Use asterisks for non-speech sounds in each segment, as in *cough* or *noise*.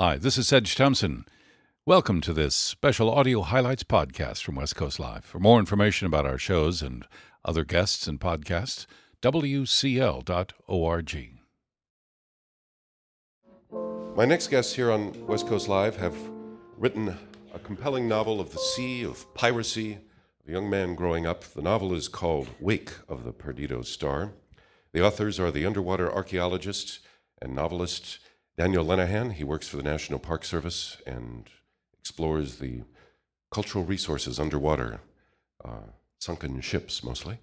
Hi, this is Sedge Thompson. Welcome to this special audio highlights podcast from West Coast Live. For more information about our shows and other guests and podcasts, wcl.org. My next guests here on West Coast Live have written a compelling novel of the sea, of piracy, of a young man growing up. The novel is called Wake of the Perdido Star. The authors are the underwater archaeologist and novelist Daniel Lenihan. He works for the National Park Service and explores the cultural resources underwater, uh, sunken ships mostly.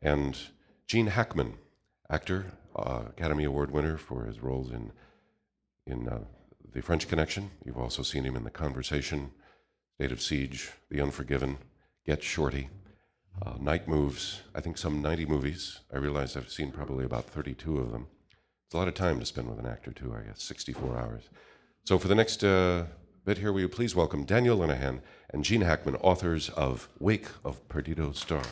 And Gene Hackman, actor, uh, Academy Award winner for his roles in in uh, The French Connection. You've also seen him in The Conversation, State of Siege, The Unforgiven, Get Shorty, uh, Night Moves. I think some 90 movies. I realize I've seen probably about 32 of them. It's a lot of time to spend with an actor, too, I guess, 64 hours. So for the next uh, bit here, will you please welcome Daniel Lenihan and Gene Hackman, authors of Wake of Perdido Star.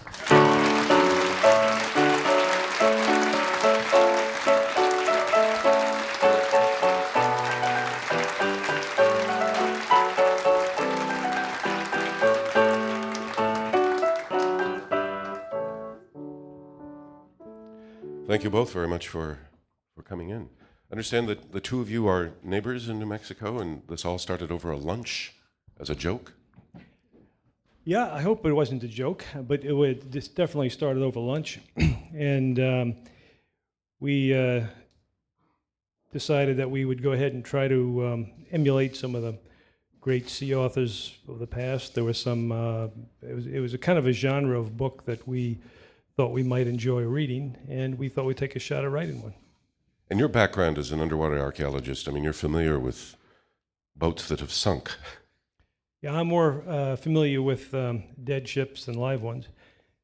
Thank you both very much for, for coming in. I understand that the two of you are neighbors in New Mexico, and this all started over a lunch as a joke. Yeah, I hope it wasn't a joke, but it would, this definitely started over lunch. *clears throat* and um, we uh, decided that we would go ahead and try to um, emulate some of the great sea authors of the past. There was some, uh, it, was, it was a kind of a genre of book that we thought we might enjoy reading, and we thought we'd take a shot at writing one. And your background as an underwater archaeologist, I mean, you're familiar with boats that have sunk. *laughs* Yeah, I'm more uh, familiar with um, dead ships than live ones,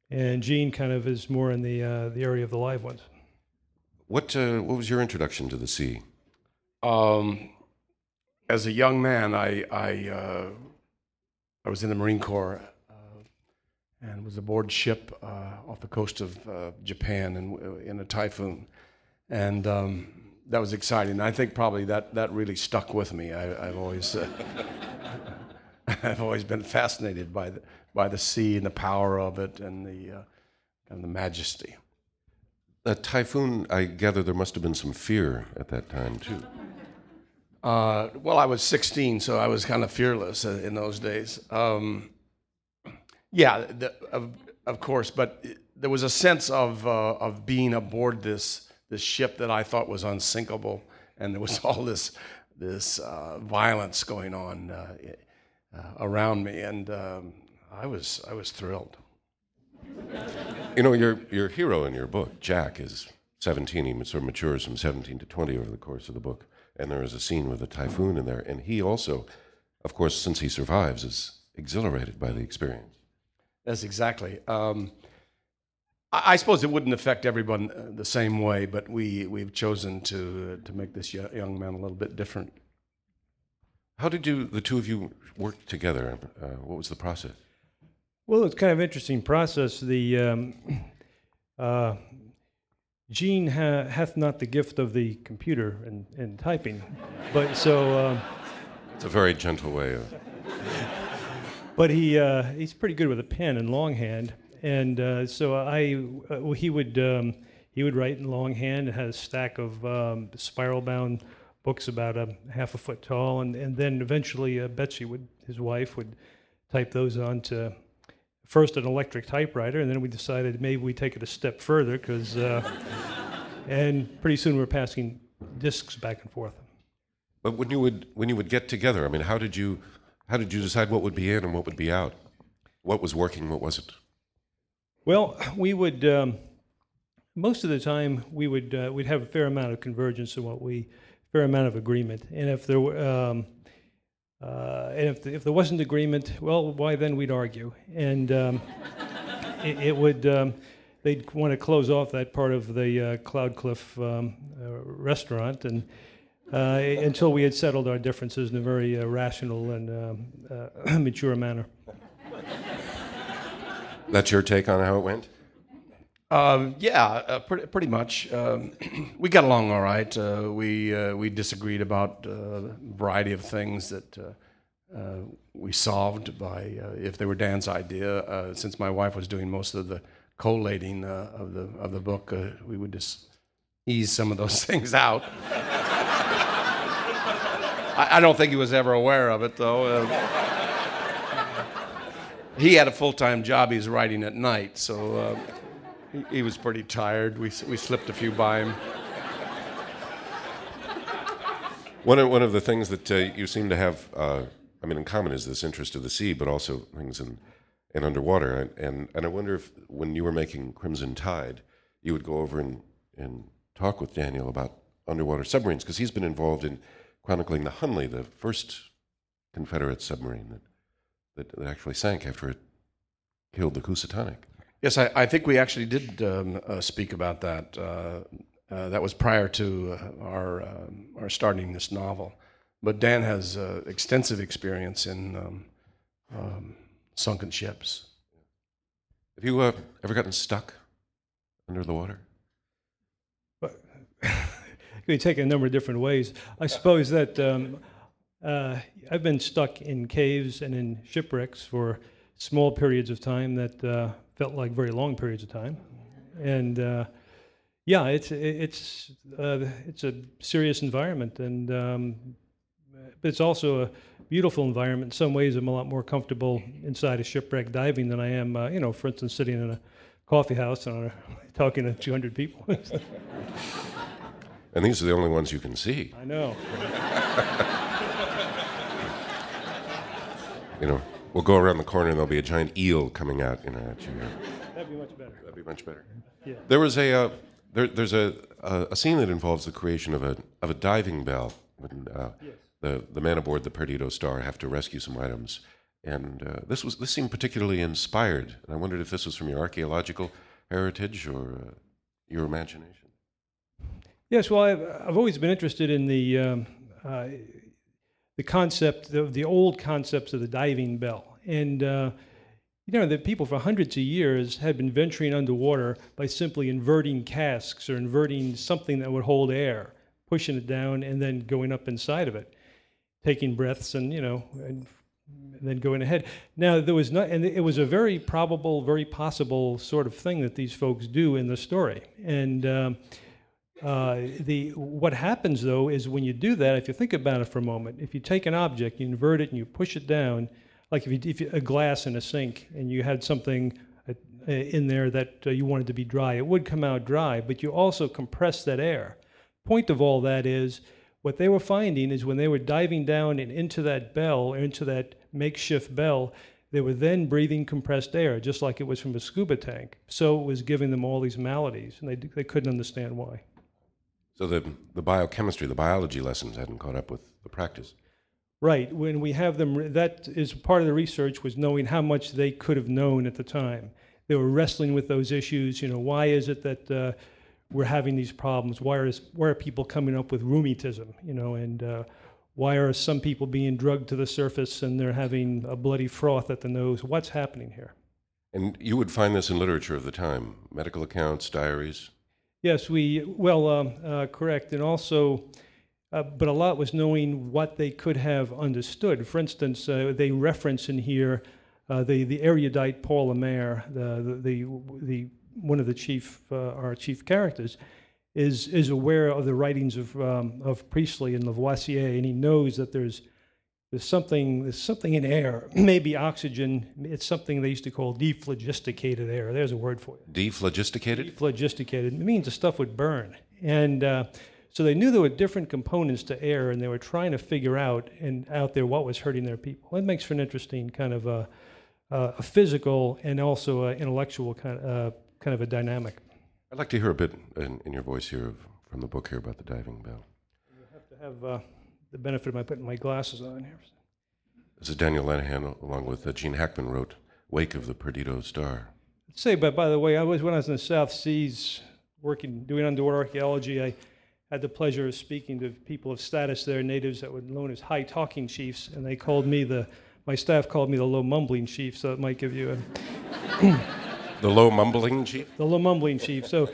and Gene kind of is more in the uh, the area of the live ones. What uh, what was your introduction to the sea? Um, as a young man, I I, uh, I was in the Marine Corps uh, and was aboard ship uh, off the coast of uh, Japan in, in a typhoon, and um, that was exciting. I think probably that that really stuck with me. I, have always uh, *laughs* I've always been fascinated by the by the sea and the power of it and the uh, and the majesty. That typhoon, I gather there must have been some fear at that time too. Uh, well, I was 16, so I was kind of fearless in those days. Um, yeah, the, of, of course, but there was a sense of, uh, of being aboard this, this ship that I thought was unsinkable, and there was *laughs* all this, this uh, violence going on uh, uh, around me, and um, I, was, I was thrilled. You know, your, your hero in your book, Jack, is 17. He sort of matures from 17 to 20 over the course of the book and there is a scene with a typhoon in there. And he also, of course, since he survives, is exhilarated by the experience. That's exactly. Um, I, I, suppose it wouldn't affect everyone uh, the same way, but we, we've chosen to, uh, to make this young man a little bit different. How did you, the two of you work together? Uh, what was the process? Well, it's kind of interesting process. The um, *clears throat* uh, Gene ha- hath not the gift of the computer and, and typing, but so. Uh, it's a very gentle way of. but he uh, he's pretty good with a pen and longhand, and uh, so I uh, he would um, he would write in longhand and had a stack of um, spiral bound books about a half a foot tall, and, and then eventually uh, Betsy would his wife would type those onto first an electric typewriter, and then we decided maybe we take it a step further because, uh, *laughs* and pretty soon we are passing discs back and forth. But when you would when you would get together, I mean, how did you how did you decide what would be in and what would be out? What was working? What wasn't? Well, we would um, most of the time we would uh, we'd have a fair amount of convergence in what we fair amount of agreement, and if there were um, uh, and if, the, if there wasn't agreement, well, why then we'd argue. And um, *laughs* it, it, would, um, they'd want to close off that part of the uh, Cloud Cliff um, uh, restaurant and uh, until we had settled our differences in a very uh, rational and um, uh, *clears throat* mature manner. That's your take on how it went? Uh, yeah, uh, pretty, pretty much. Um, *clears throat* we got along all right. Uh, we uh, we disagreed about uh, a variety of things that uh, we solved by if they were Dan's idea. since my wife was doing most of the collating of the of the book, we would just ease some of those *laughs* things out. I, I, don't think he was ever aware of it, though. He had a full time job. He was writing at night, so he, he was pretty tired. We, we slipped a few by him. One of, one of the things that uh, you seem to have, uh, I mean, in common is this interest of the sea, but also things in, in underwater. And, and, and I wonder if when you were making Crimson Tide, you would go over and, and talk with Daniel about underwater submarines, because he's been involved in chronicling the Hunley, the first Confederate submarine that, that, that actually sank after it killed the Housatonic. Yes, I, I, think we actually did um, uh, speak about that. Uh, uh, that was prior to uh, our um, our starting this novel. But Dan has uh, extensive experience in um, um sunken ships. Have you uh, ever gotten stuck under the water? But you *laughs* take it a number of different ways. I suppose that um, I've been stuck in caves and in shipwrecks for small periods of time that felt like very long periods of time. And uh, yeah, it's it's uh, it's a serious environment, and um, but it's also a beautiful environment. In some ways, I'm a lot more comfortable inside a shipwreck diving than I am, uh, you know, for instance, sitting in a coffee house and *laughs* talking to 200 people. and these are the only ones you can see. I know. *laughs* you know, we'll go around the corner and there'll be a giant eel coming out you know, at you. That'd be much better. That'd be much better. Yeah. There was a uh, there, there's a, a, a scene that involves the creation of a of a diving bell when uh, yes. the the men aboard the Perdido Star have to rescue some items, and uh, this was this seemed particularly inspired. And I wondered if this was from your archaeological heritage or uh, your imagination. Yes, well, I've, I've always been interested in the um, uh, the concept, the, the old concepts of the diving bell. And, uh, you know, that people for hundreds of years had been venturing underwater by simply inverting casks or inverting something that would hold air, pushing it down, and then going up inside of it, taking breaths and, you know, and, and then going ahead. Now, there was not, and it was a very probable, very possible sort of thing that these folks do in the story. And, um, uh, the what happens though is when you do that, if you think about it for a moment, if you take an object, you invert it, and you push it down, like if you, if you a glass in a sink, and you had something uh, in there that uh, you wanted to be dry, it would come out dry, but you also compress that air. Point of all that is what they were finding is when they were diving down and into that bell into that makeshift bell, they were then breathing compressed air, just like it was from a scuba tank. So it was giving them all these maladies, and they, they couldn't understand why. So the, the biochemistry, the biology lessons hadn't caught up with the practice. Right. When we have them, that is part of the research was knowing how much they could have known at the time. They were wrestling with those issues. You know, why is it that uh, we're having these problems? Why, is, why are people coming up with rheumatism? You know, and uh, why are some people being drugged to the surface and they're having a bloody froth at the nose? What's happening here? And you would find this in literature of the time, medical accounts, diaries. Yes, we, well, um, uh, correct. And also, uh, but a lot was knowing what they could have understood. For instance, uh, they reference in here uh, the, the erudite Paul Lemaire, the, the, the, one of the chief, uh, our chief characters, is, is aware of the writings of, um, of Priestley and Lavoisier, and he knows that there's there's something there's something in air *clears throat* maybe oxygen. It's something they used to call dephlogisticated air. There's a word for it. Dephlogisticated dephlogisticated it means the stuff would burn. And uh, so they knew there were different components to air and they were trying to figure out and out there what was hurting their people. That makes for an interesting kind of a, a physical and also an intellectual kind of, uh, kind of a dynamic. I'd like to hear a bit in, in your voice here of, from the book here about the diving bell. You have to have uh, the benefit of my putting my glasses on here. This is Daniel Lenihan, along with uh, Gene Hackman, wrote "Wake of the Perdido Star." Let's say, but by the way, I was when I was in the South Seas working, doing underwater archaeology. I had the pleasure of speaking to people of status there, natives that were known as high talking chiefs, and they called me the. My staff called me the low mumbling chief, so it might give you a. The low mumbling chief? The low mumbling chief. So,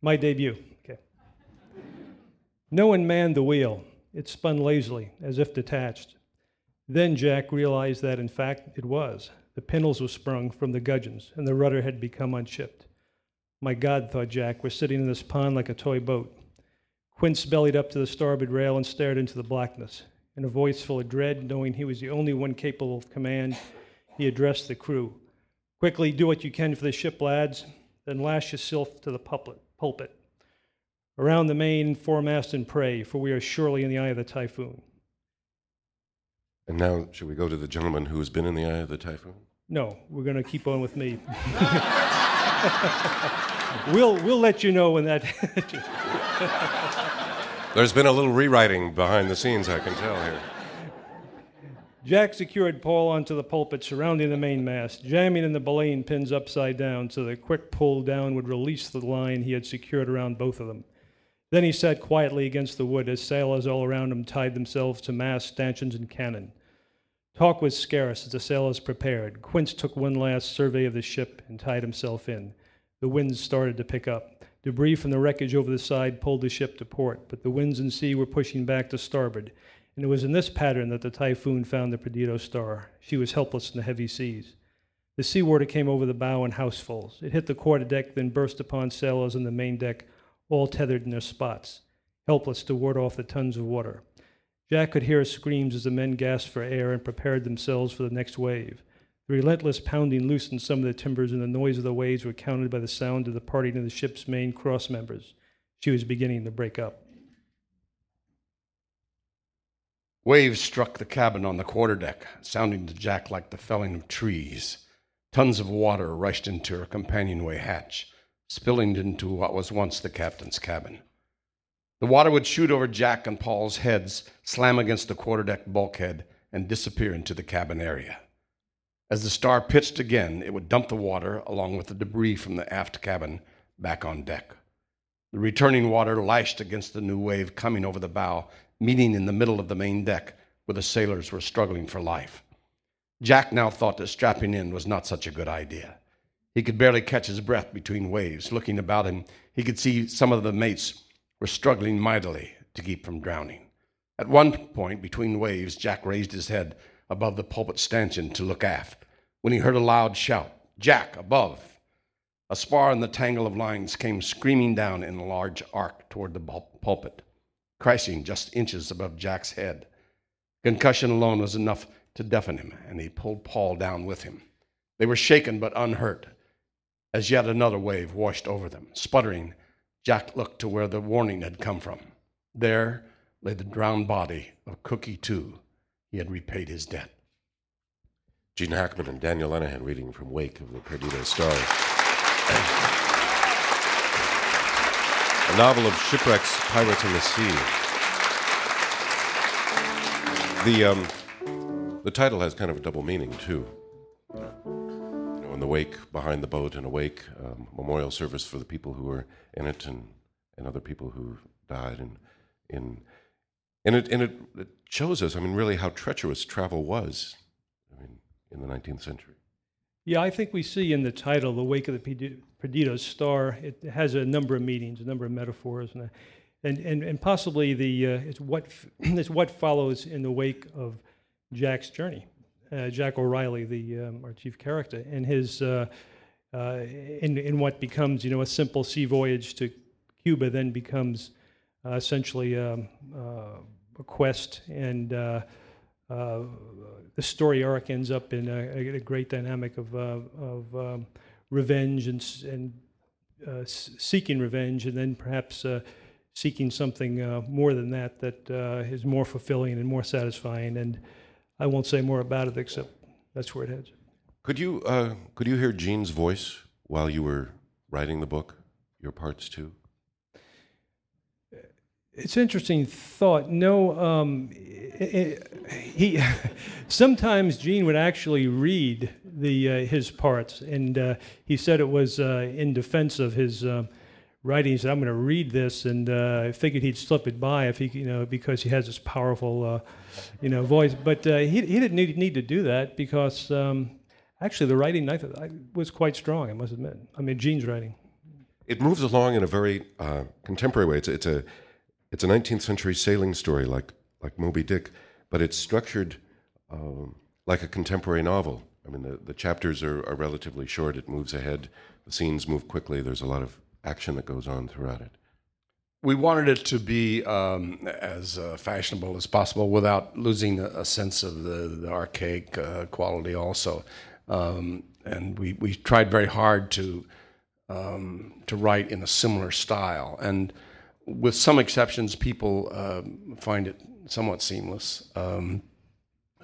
my debut. No one manned the wheel. It spun lazily, as if detached. Then Jack realized that, in fact, it was. The pintles were sprung from the gudgeons, and the rudder had become unshipped. My God, thought Jack, we're sitting in this pond like a toy boat. Quince bellied up to the starboard rail and stared into the blackness. In a voice full of dread, knowing he was the only one capable of command, he addressed the crew. Quickly, do what you can for the ship, lads, then lash yourself to the pulpit. Around the main foremast and pray, for we are surely in the eye of the typhoon. And now, should we go to the gentleman who has been in the eye of the typhoon? No, we're going to keep on with me. *laughs* we'll, we'll let you know when that. *laughs* There's been a little rewriting behind the scenes, I can tell here. Jack secured Paul onto the pulpit surrounding the mainmast, jamming in the belaying pins upside down so the quick pull down would release the line he had secured around both of them. Then he sat quietly against the wood as sailors all around him tied themselves to masts, stanchions, and cannon. Talk was scarce as the sailors prepared. Quince took one last survey of the ship and tied himself in. The winds started to pick up. Debris from the wreckage over the side pulled the ship to port, but the winds and sea were pushing back to starboard, and it was in this pattern that the typhoon found the Perdido star. She was helpless in the heavy seas. The seawater came over the bow in housefuls. It hit the quarterdeck, then burst upon sailors on the main deck, all tethered in their spots, helpless to ward off the tons of water. Jack could hear screams as the men gasped for air and prepared themselves for the next wave. The relentless pounding loosened some of the timbers, and the noise of the waves were counted by the sound of the parting of the ship's main cross members. She was beginning to break up. Waves struck the cabin on the quarterdeck, sounding to Jack like the felling of trees. Tons of water rushed into her companionway hatch, spilling into what was once the captain's cabin. The water would shoot over Jack and Paul's heads, slam against the quarterdeck bulkhead, and disappear into the cabin area. As the star pitched again, it would dump the water, along with the debris from the aft cabin, back on deck. The returning water lashed against the new wave coming over the bow, meeting in the middle of the main deck where the sailors were struggling for life. Jack now thought that strapping in was not such a good idea. He could barely catch his breath between waves. Looking about him, he could see some of the mates were struggling mightily to keep from drowning. At one point between waves, Jack raised his head above the pulpit stanchion to look aft, when he heard a loud shout Jack, above! A spar in the tangle of lines came screaming down in a large arc toward the pulpit, crashing just inches above Jack's head. Concussion alone was enough to deafen him, and he pulled Paul down with him. They were shaken but unhurt as yet another wave washed over them. Sputtering, Jack looked to where the warning had come from. There lay the drowned body of Cookie Two he had repaid his debt. Gene Hackman and Daniel Lenihan reading from Wake of the Perdido Star. A novel of shipwrecks, pirates, and the sea. The, um, the title has kind of a double meaning, too. In the wake, behind the boat, in a wake, um, memorial service for the people who were in it and, and other people who died. And, in, and, it, and it, it shows us, I mean, really how treacherous travel was I mean, in the 19th century. Yeah, I think we see in the title, The Wake of the Perdido Star, it has a number of meanings, a number of metaphors, and, and, and, and possibly the, uh, it's, what, *clears throat* it's what follows in the wake of Jack's journey. Uh, Jack O'Reilly, the, um, our chief character, and his, uh, uh, in, in what becomes, you know, a simple sea voyage to Cuba then becomes uh, essentially um, uh, a quest, and uh, the story arc ends up in a, a great dynamic of, of um, revenge and, and seeking revenge, and then perhaps seeking something more than that that is more fulfilling and more satisfying. And I won't say more about it except that's where it heads. Could you uh, could you hear Gene's voice while you were writing the book, your parts too? It's interesting thought. No, um, it, it, he *laughs* sometimes Gene would actually read the uh, his parts, and uh, he said it was uh, in defense of his uh, writing. He said, "I'm going to read this," and uh, I figured he'd slip it by if he, you know, because he has this powerful, uh, you know, voice. But he he didn't need, need to do that because. Um, actually, the writing I, I was quite strong. I must admit. I mean, Gene's writing. It moves along in a very uh, contemporary way. It's, it's a it's a 19th century sailing story like like Moby Dick, but it's structured um, like a contemporary novel. I mean, the, the chapters are, are relatively short. It moves ahead. The scenes move quickly. There's a lot of action that goes on throughout it. We wanted it to be um, as uh, fashionable as possible without losing a, sense of the, the archaic uh, quality, also. Um, and we, we tried very hard to um, to write in a similar style. And with some exceptions, people uh, find it somewhat seamless. Um,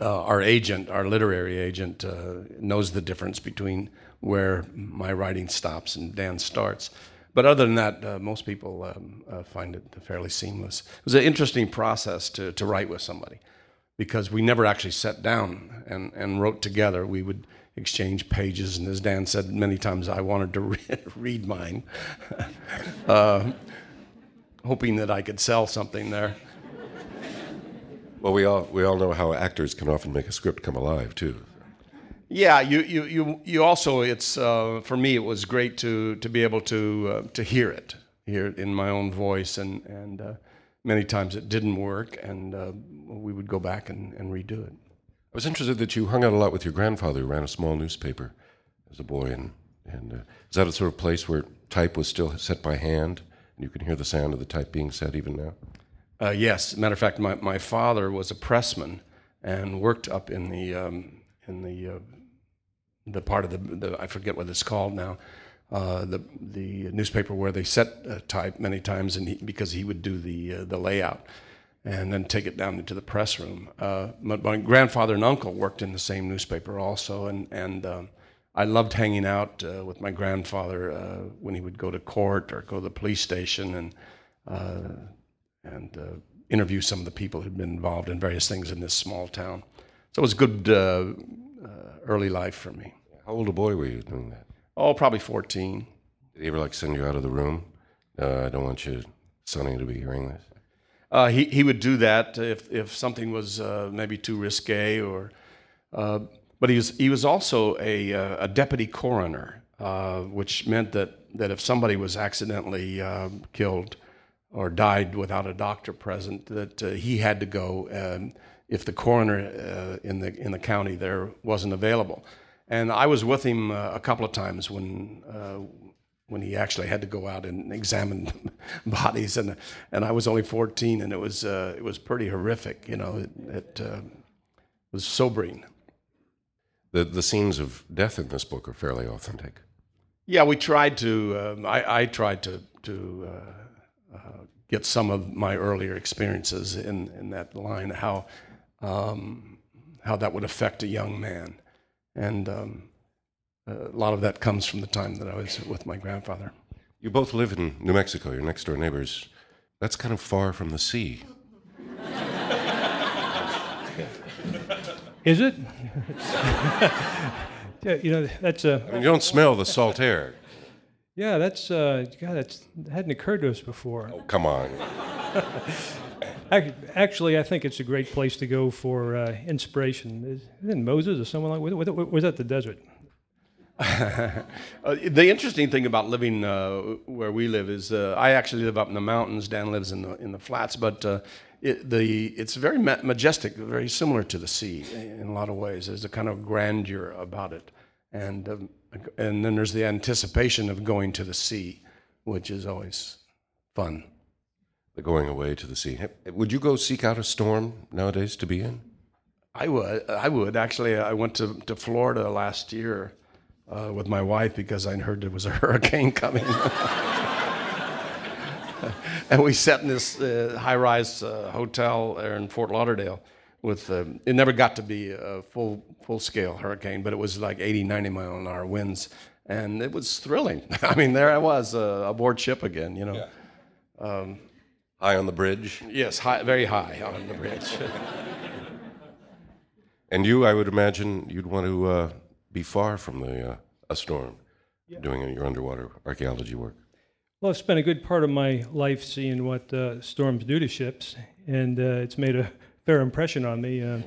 uh, our agent, our literary agent, uh, knows the difference between where my writing stops and Dan starts. But other than that, uh, most people um, uh, find it fairly seamless. It was an interesting process to, to write with somebody because we never actually sat down and, and wrote together. We would exchange pages, and as Dan said many times, I wanted to *laughs* read, read mine, *laughs* uh, hoping that I could sell something there. Well, we all we all know how actors can often make a script come alive too. Yeah, you you you, you also it's uh, for me it was great to to be able to uh, to hear it hear it in my own voice and and uh, many times it didn't work and uh, we would go back and, and redo it. I was interested that you hung out a lot with your grandfather, who ran a small newspaper as a boy, and and uh, is that a sort of place where type was still set by hand, and you can hear the sound of the type being set even now? Uh, yes, matter of fact, my, my father was a pressman and worked up in the um, in the uh, the part of the, the, I forget what it's called now, uh, the the newspaper where they set uh, type many times, and he, because he would do the uh, the layout and then take it down into the press room. Uh, my, my, grandfather and uncle worked in the same newspaper also, and and um, I loved hanging out uh, with my grandfather when he would go to court or go to the police station and and uh, interview some of the people who'd been involved in various things in this small town. So it was good uh, uh, early life for me. How old a boy were you doing that? Oh, probably 14. Did he ever like send you out of the room? I don't want you, Sonny, to be hearing this. Uh, he he would do that if if something was uh, maybe too risque or. Uh, but he was he was also a a deputy coroner, which meant that that if somebody was accidentally killed or died without a doctor present, that uh, he had to go um, if the coroner uh, in the in the county there wasn't available. And I was with him uh, a couple of times when uh, when he actually had to go out and examine *laughs* bodies, and and I was only 14, and it was uh, it was pretty horrific. You know, it, it uh, was sobering. The the scenes of death in this book are fairly authentic. Yeah, we tried to. Um, I, I tried to to uh, get some of my earlier experiences in, in that line, how, um, how that would affect a young man. And um, a lot of that comes from the time that I was with my grandfather. You both live in New Mexico, your next door neighbors. That's kind of far from the sea. Is it? yeah, you know, that's a. I mean, you don't smell the salt air. Yeah, that's uh, God. That's hadn't occurred to us before. Oh, come on. *laughs* Actually, I think it's a great place to go for uh, inspiration. Isn't Moses or someone like? that? Was that the desert? *laughs* uh, the interesting thing about living uh, where we live is uh, I actually live up in the mountains. Dan lives in the in the flats, but uh, it, the it's very majestic, very similar to the sea in a lot of ways. There's a kind of grandeur about it, and um, and then there's the anticipation of going to the sea, which is always fun. The going away to the sea. Would you go seek out a storm nowadays to be in? I would. I would actually. I went to, to Florida last year uh, with my wife because I heard there was a *laughs* hurricane coming. *laughs* and we sat in this uh, high-rise uh, hotel there in Fort Lauderdale with uh, it never got to be a full full scale hurricane, but it was like 80, 90 mile an hour winds, and it was thrilling. *laughs* I mean, there I was uh, aboard ship again, you know. Yeah. Um, high on the bridge. Yes, high, very high on the bridge. *laughs* and you, I would imagine, you'd want to uh, be far from the uh, a storm, yeah. doing your underwater archaeology work. Well, I've spent a good part of my life seeing what uh, storms do to ships, and uh, it's made a fair impression on me. Uh,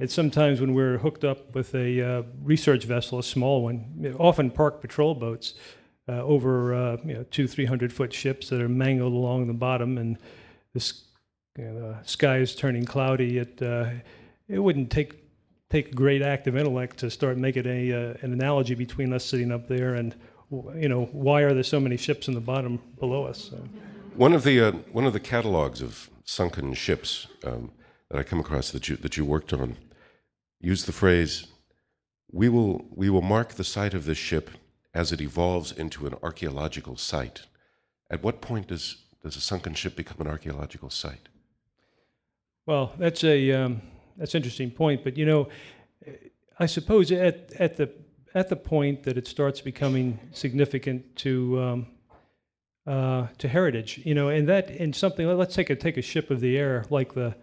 And sometimes when we're hooked up with a uh, research vessel, a small one, often parked patrol boats, uh, over uh, you know, two, three hundred foot ships that are mangled along the bottom, and the, you know, the sky is turning cloudy. It uh, it wouldn't take take great active intellect to start making a uh, an analogy between us sitting up there and you know why are there so many ships in the bottom below us. So. One of the uh, one of the catalogs of sunken ships um, that I come across that you that you worked on used the phrase, "We will we will mark the site of this ship as it evolves into an archaeological site." At what point does does a sunken ship become an archaeological site? Well, that's a um, that's interesting point, but you know, I suppose at at the at the point that it starts becoming significant to um, uh, to heritage, you know, and that in something. Let's take a take a ship of the air like the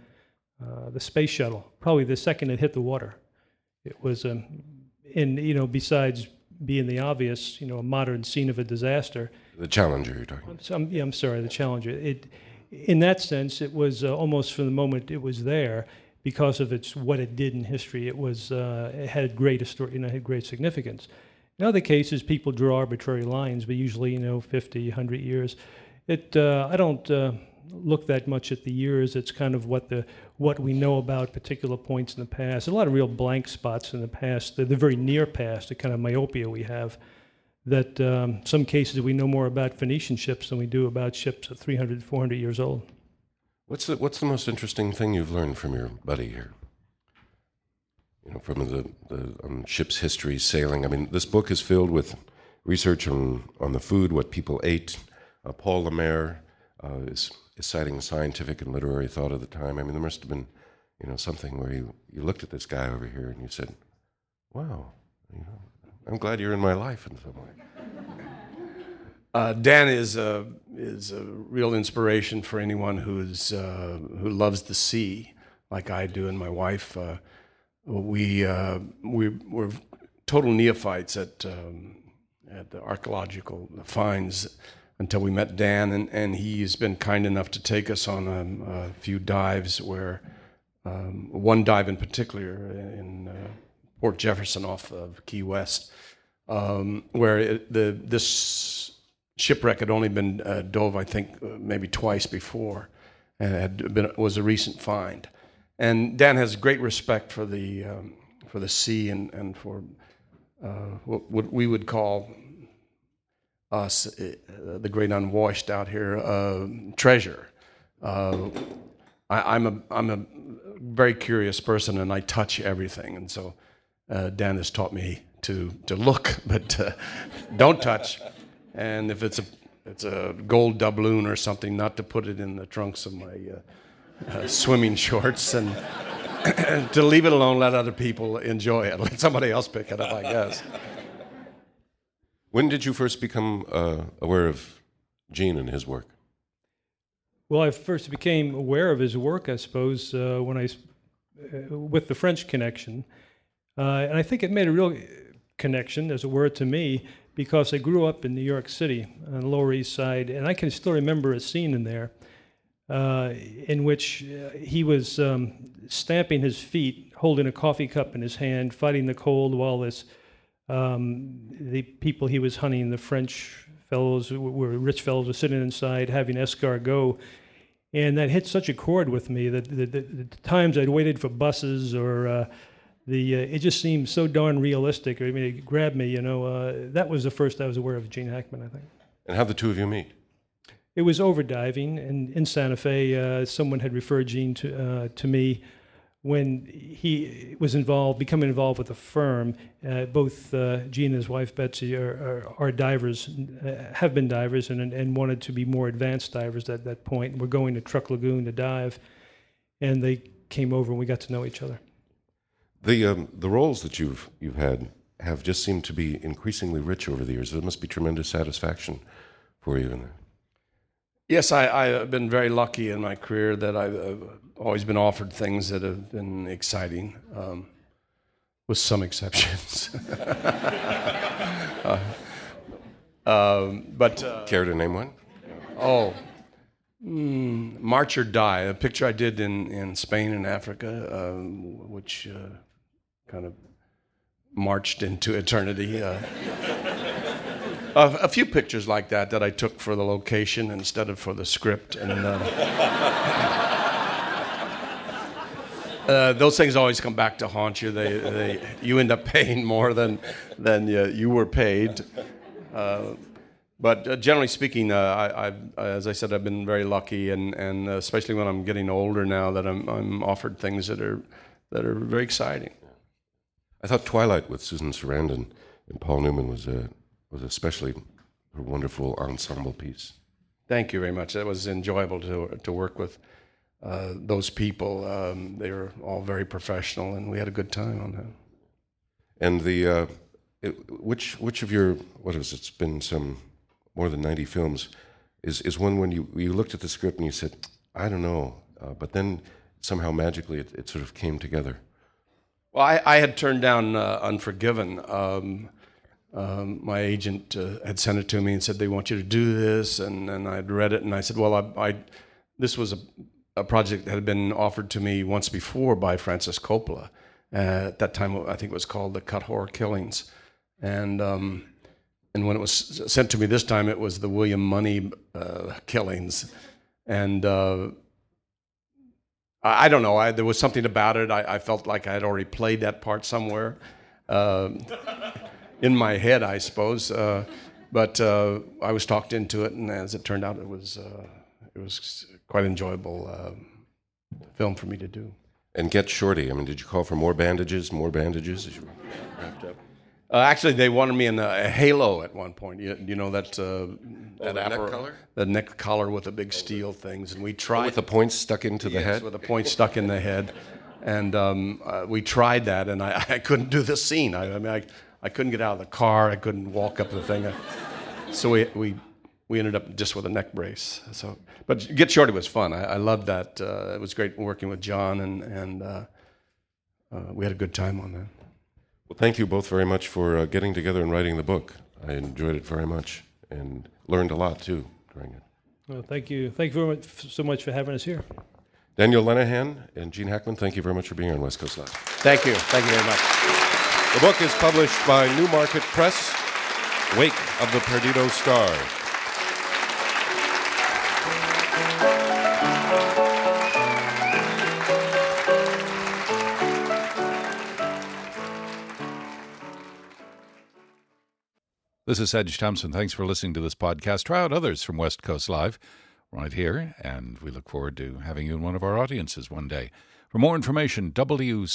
uh, the space shuttle. Probably the second it hit the water, it was um, in you know besides being the obvious, you know, a modern scene of a disaster. The Challenger, you're talking. About. I'm, yeah, I'm sorry, the Challenger. It, in that sense, it was uh, almost from the moment it was there, because of its what it did in history. It was uh, it had great histor- you know, had great significance. In other cases, people draw arbitrary lines, but usually, you know, 50, 100 years. It uh, I don't uh, look that much at the years. It's kind of what the what we know about particular points in the past. a lot of real blank spots in the past. The, the very near past, the kind of myopia we have. That um, some cases we know more about Phoenician ships than we do about ships at 300, 400 years old. What's the What's the most interesting thing you've learned from your buddy here? You know, from the the um, ship's history, sailing. I mean, this book is filled with research on on the food, what people ate. Uh, Paul Lemaire uh, is, is citing scientific and literary thought of the time. I mean, there must have been, you know, something where you, you looked at this guy over here and you said, "Wow, you know, I'm glad you're in my life in some way." Uh, Dan is a, is a real inspiration for anyone who's, uh, who loves the sea, like I do and my wife. Uh, we, uh, we were total neophytes at, um, at the archaeological finds until we met Dan, and, and he's been kind enough to take us on a, a few dives where um, one dive in particular in uh, Fort Jefferson off of Key West, um, where it, the, this shipwreck had only been uh, dove, I think, uh, maybe twice before, and had been was a recent find. And Dan has great respect for the um, for the sea and and for uh, what, we would call uh, the great unwashed out here uh, treasure. Uh, I, am a I'm a very curious person, and I touch everything, and so Dan has taught me to to look, *laughs* but don't touch and if it's a it's a gold doubloon or something, not to put it in the trunks of my uh, uh, swimming *laughs* shorts, and *clears throat* to leave it alone, let other people enjoy it, let somebody else pick it up, I guess. When did you first become uh, aware of Gene and his work? Well, I first became aware of his work, I suppose, uh, when I uh, with the French connection, uh, and I think it made a real connection, as it were, to me because I grew up in New York City on the Lower East Side, and I can still remember a scene in there uh, in which uh, he was um, stamping his feet, holding a coffee cup in his hand, fighting the cold while this um, the people he was hunting, the French fellows, were rich fellows, were sitting inside having escargot. And that hit such a chord with me that the, the, the times I'd waited for buses or uh, the uh, it just seemed so darn realistic. I mean, it grabbed me. You know, uh, that was the first I was aware of Gene Hackman. I think. And how the two of you meet? It was overdiving, and in Santa Fe, uh, someone had referred Gene to uh, to me when he was involved, becoming involved with a firm. Uh, both uh, Gene and his wife Betsy are, are, are divers, have been divers, and and wanted to be more advanced divers at that point. We're going to Truk Lagoon to dive, and they came over and we got to know each other. The um, the roles that you've you've had have just seemed to be increasingly rich over the years. There must be tremendous satisfaction for you in that. Yes, I, have been very lucky in my career that I've, I've, always been offered things that have been exciting, um, with some exceptions. *laughs* uh, um, but uh, care to name one? Oh, Mm, March or Die, a picture I did in, in Spain and Africa, uh, which uh, kind of marched into eternity. Uh, a, few pictures like that that I took for the location instead of for the script. And uh, *laughs* uh, those things always come back to haunt you. They, they, you end up paying more than, than you, you were paid. Uh, but uh, generally speaking, uh, I, as I said, I've been very lucky, and, and uh, especially when I'm getting older now, that I'm, I'm offered things that are that are very exciting. I thought Twilight with Susan Sarandon and Paul Newman was a was especially a wonderful ensemble piece. Thank you very much. It was enjoyable to to work with uh, those people. Um, they were all very professional, and we had a good time on that. And the uh, it, which which of your what is it? It's been some more than 90 films, is, is one when you, you looked at the script and you said, I don't know, uh, but then somehow magically it, it, sort of came together? Well, I, I had turned down uh, Unforgiven. Um, um, my agent uh, had sent it to me and said, they want you to do this. And, and I'd read it and I said, well, I, I this was a, a project that had been offered to me once before by Francis Coppola. Uh, at that time, I think it was called The Cut-Whore Killings. And um, and when it was sent to me this time, it was the William Munny uh, killings, and uh, I, I, don't know. I, there was something about it. I, I, felt like I had already played that part somewhere uh, in my head, I suppose. Uh, but uh, I was talked into it, and as it turned out, it was uh, it was quite enjoyable film for me to do. And get Shorty. I mean, did you call for more bandages? More bandages as you wrapped up. Uh, actually, they wanted me in a, a, halo at one point. You, you know that uh, oh, that the neck collar, the neck collar with the big steel things, and we tried oh, with the points stuck into the yes, head. with the points stuck in the head, and um, uh, we tried that, and I, *laughs* I couldn't do the scene. I, I, mean, I, I couldn't get out of the car. I couldn't walk up the thing. so we we we ended up just with a neck brace. So, but Get Shorty was fun. I, I loved that. Uh, it was great working with John, and and uh, uh, we had a good time on that. Well, thank you both very much for uh, getting together and writing the book. I enjoyed it very much and learned a lot too during it. Well, thank you. Thank you very much, so much for having us here. Daniel Lenihan and Gene Hackman, thank you very much for being on West Coast Live. Thank you. Thank you very much. The book is published by Newmarket Press, Wake of the Perdido Star. This is Sedge Thompson. Thanks for listening to this podcast. Try out others from West Coast Live right here, and we look forward to having you in one of our audiences one day. For more information, wcl.org.